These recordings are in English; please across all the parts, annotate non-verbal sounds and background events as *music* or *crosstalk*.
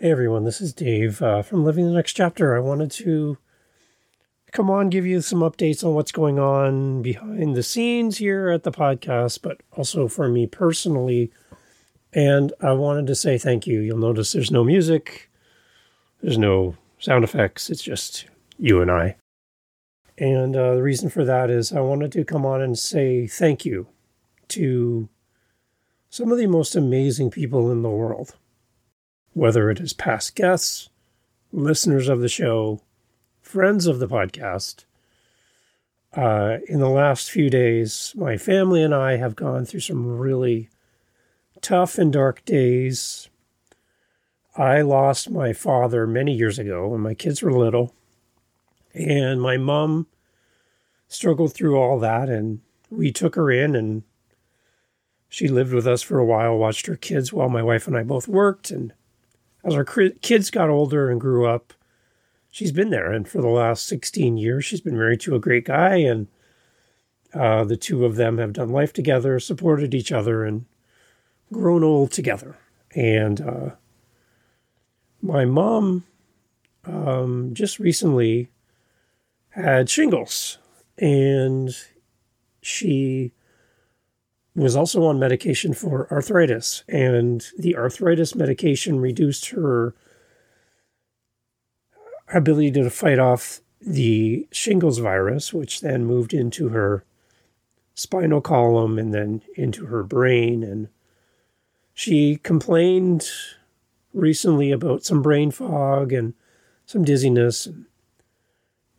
Hey everyone, this is Dave uh, from Living the Next Chapter. I wanted to come on, give you some updates on what's going on behind the scenes here at the podcast, but also for me personally. And I wanted to say thank you. You'll notice there's no music, there's no sound effects, it's just you and I. And uh, the reason for that is I wanted to come on and say thank you to some of the most amazing people in the world whether it is past guests, listeners of the show, friends of the podcast. Uh, in the last few days, my family and I have gone through some really tough and dark days. I lost my father many years ago when my kids were little, and my mom struggled through all that, and we took her in and she lived with us for a while, watched her kids while my wife and I both worked, and as our kids got older and grew up, she's been there. And for the last 16 years, she's been married to a great guy. And uh, the two of them have done life together, supported each other, and grown old together. And uh, my mom um, just recently had shingles. And she was also on medication for arthritis, and the arthritis medication reduced her ability to fight off the shingles virus, which then moved into her spinal column and then into her brain. And she complained recently about some brain fog and some dizziness.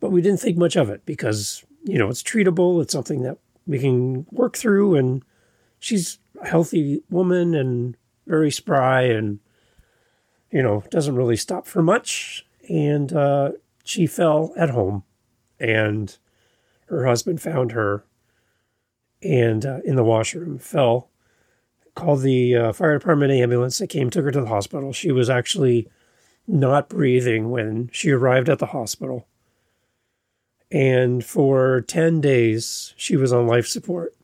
But we didn't think much of it because, you know, it's treatable. It's something that we can work through and she's a healthy woman and very spry and, you know, doesn't really stop for much. And uh, she fell at home and her husband found her and uh, in the washroom fell called the uh, fire department ambulance that came took her to the hospital. She was actually not breathing when she arrived at the hospital. And for 10 days she was on life support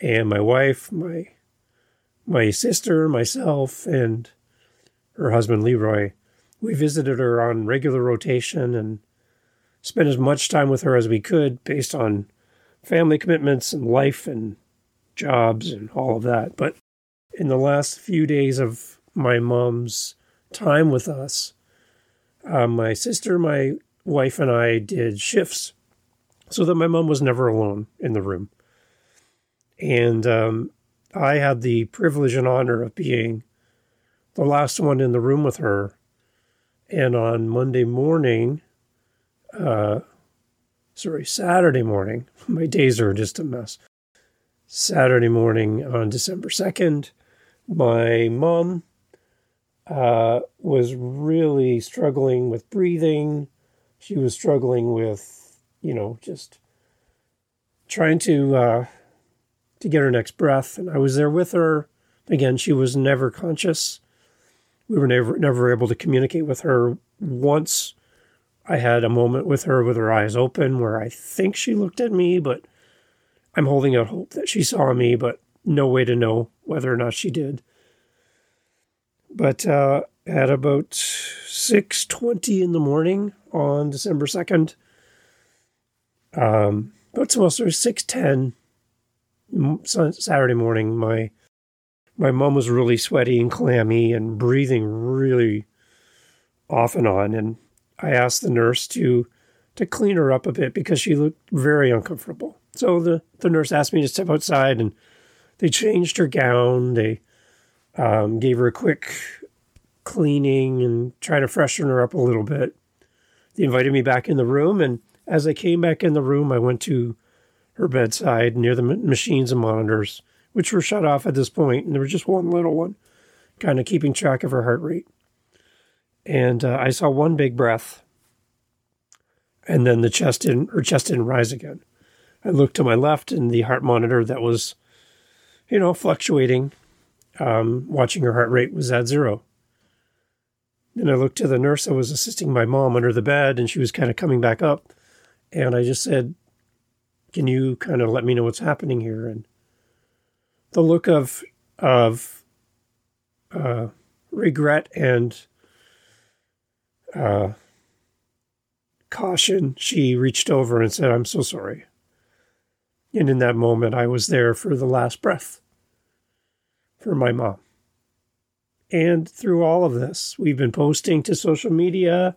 and my wife, my my sister, myself, and her husband Leroy, we visited her on regular rotation and spent as much time with her as we could based on family commitments and life and jobs and all of that. But in the last few days of my mom's time with us, uh, my sister, my wife, and I did shifts so that my mom was never alone in the room. And um, I had the privilege and honor of being the last one in the room with her. And on Monday morning, uh, sorry, Saturday morning, *laughs* my days are just a mess. Saturday morning on December 2nd, my mom uh, was really struggling with breathing. She was struggling with, you know, just trying to uh, to get her next breath. And I was there with her. Again, she was never conscious. We were never never able to communicate with her. Once I had a moment with her with her eyes open where I think she looked at me, but I'm holding out hope that she saw me, but no way to know whether or not she did. But uh, at about 6.20 in the morning on December 2nd, um, well, sorry, 6.10, Saturday morning, my my mom was really sweaty and clammy and breathing really off and on. And I asked the nurse to to clean her up a bit because she looked very uncomfortable. So the, the nurse asked me to step outside and they changed her gown. They um, gave her a quick cleaning and tried to freshen her up a little bit. They invited me back in the room. And as I came back in the room, I went to her bedside near the machines and monitors, which were shut off at this point, and there was just one little one, kind of keeping track of her heart rate. And uh, I saw one big breath, and then the chest didn't, her chest didn't rise again. I looked to my left, and the heart monitor that was, you know, fluctuating, um, watching her heart rate was at zero. Then I looked to the nurse that was assisting my mom under the bed, and she was kind of coming back up. And I just said, can you kind of let me know what's happening here? And the look of of uh, regret and uh, caution, she reached over and said, I'm so sorry. And in that moment, I was there for the last breath for my mom. And through all of this, we've been posting to social media,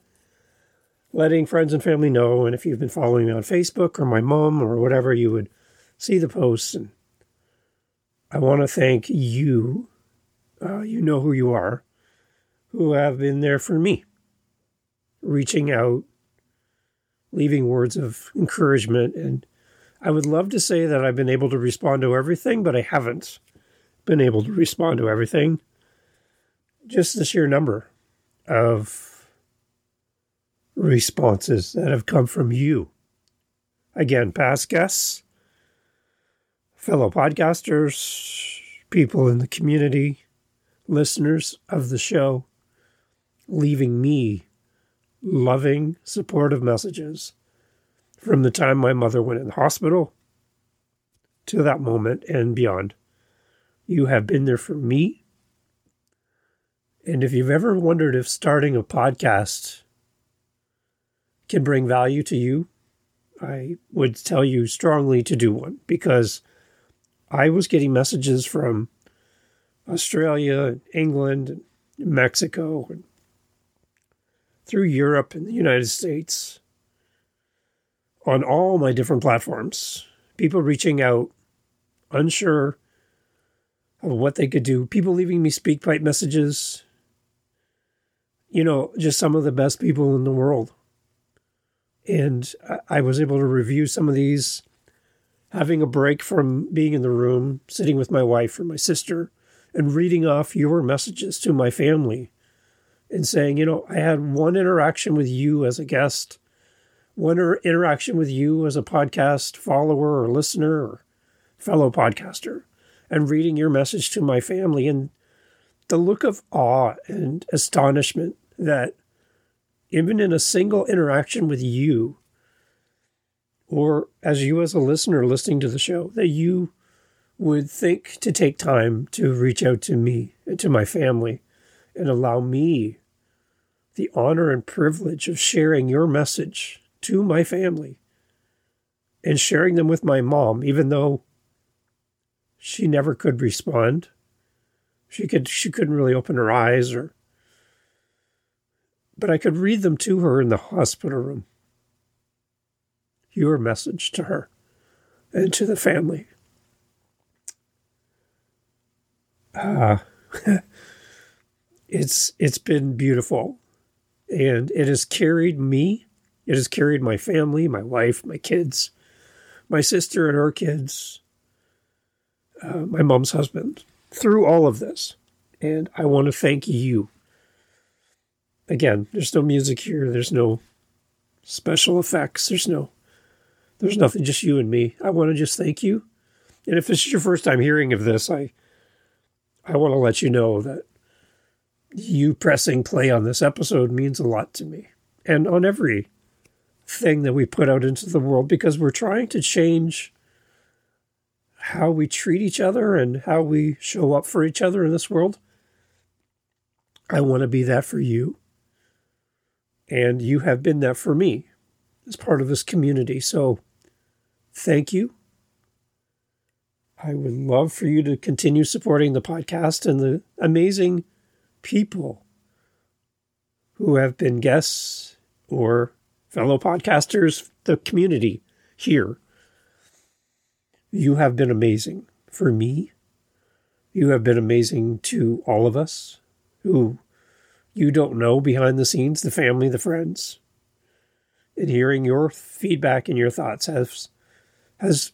letting friends and family know. And if you've been following me on Facebook or my mom or whatever, you would see the posts. And I want to thank you. Uh, you know who you are, who have been there for me, reaching out, leaving words of encouragement. And I would love to say that I've been able to respond to everything, but I haven't been able to respond to everything. Just the sheer number of responses that have come from you. Again, past guests, fellow podcasters, people in the community, listeners of the show, leaving me loving, supportive messages from the time my mother went in the hospital to that moment and beyond. You have been there for me. And if you've ever wondered if starting a podcast can bring value to you, I would tell you strongly to do one because I was getting messages from Australia, England, Mexico, and through Europe and the United States on all my different platforms. People reaching out, unsure of what they could do, people leaving me speak SpeakPipe messages. You know, just some of the best people in the world. And I was able to review some of these, having a break from being in the room, sitting with my wife or my sister, and reading off your messages to my family and saying, you know, I had one interaction with you as a guest, one er, interaction with you as a podcast follower or listener or fellow podcaster, and reading your message to my family. And the look of awe and astonishment that even in a single interaction with you, or as you as a listener listening to the show, that you would think to take time to reach out to me and to my family and allow me the honor and privilege of sharing your message to my family and sharing them with my mom, even though she never could respond. She could she couldn't really open her eyes or but I could read them to her in the hospital room. Your message to her and to the family. Ah, uh, *laughs* it's it's been beautiful and it has carried me. It has carried my family, my wife, my kids, my sister and her kids, uh, my mom's husband through all of this. And I want to thank you. Again, there's no music here. There's no special effects. There's no, there's nothing, just you and me. I want to just thank you. And if this is your first time hearing of this, I, I want to let you know that you pressing play on this episode means a lot to me and on every thing that we put out into the world because we're trying to change how we treat each other and how we show up for each other in this world. I want to be that for you. And you have been that for me as part of this community. So thank you. I would love for you to continue supporting the podcast and the amazing people who have been guests or fellow podcasters, the community here. You have been amazing for me. You have been amazing to all of us who you don't know behind the scenes, the family, the friends. And hearing your feedback and your thoughts has has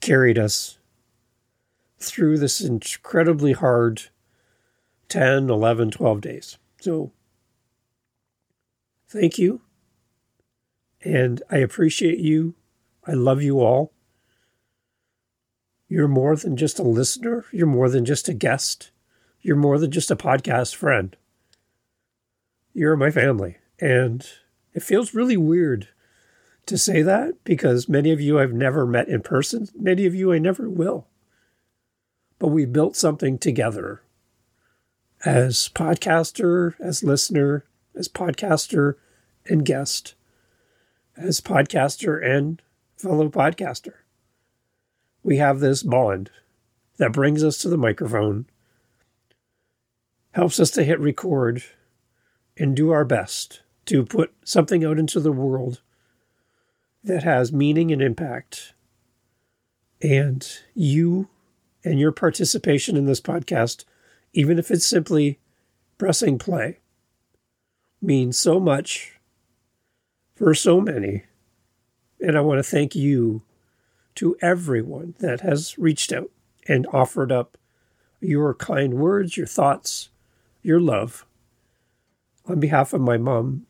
carried us through this incredibly hard 10, 11, 12 days. So thank you. And I appreciate you. I love you all. You're more than just a listener. You're more than just a guest. You're more than just a podcast friend. You're my family. And it feels really weird to say that because many of you I've never met in person. Many of you I never will. But we built something together as podcaster, as listener, as podcaster and guest, as podcaster and fellow podcaster. We have this bond that brings us to the microphone, helps us to hit record, and do our best to put something out into the world that has meaning and impact. And you and your participation in this podcast, even if it's simply pressing play, means so much for so many. And I want to thank you to everyone that has reached out and offered up your kind words, your thoughts, your love. On behalf of my mom,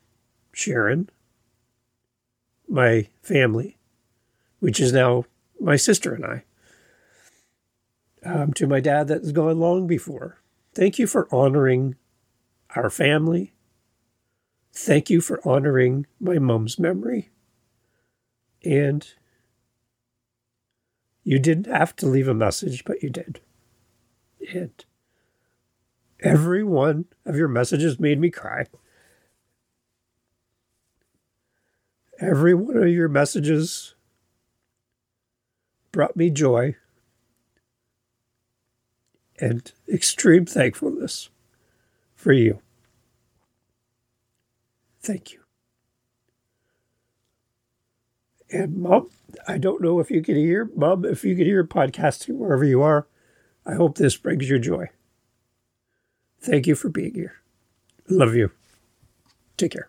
Sharon, my family, which is now my sister and I, um, to my dad that has gone long before. Thank you for honoring our family. Thank you for honoring my mom's memory. And you didn't have to leave a message, but you did. And every one of your messages made me cry. Every one of your messages brought me joy and extreme thankfulness for you. Thank you. And Mom, I don't know if you can hear, Mom, if you can hear podcasting wherever you are, I hope this brings you joy. Thank you for being here. Love you. Take care.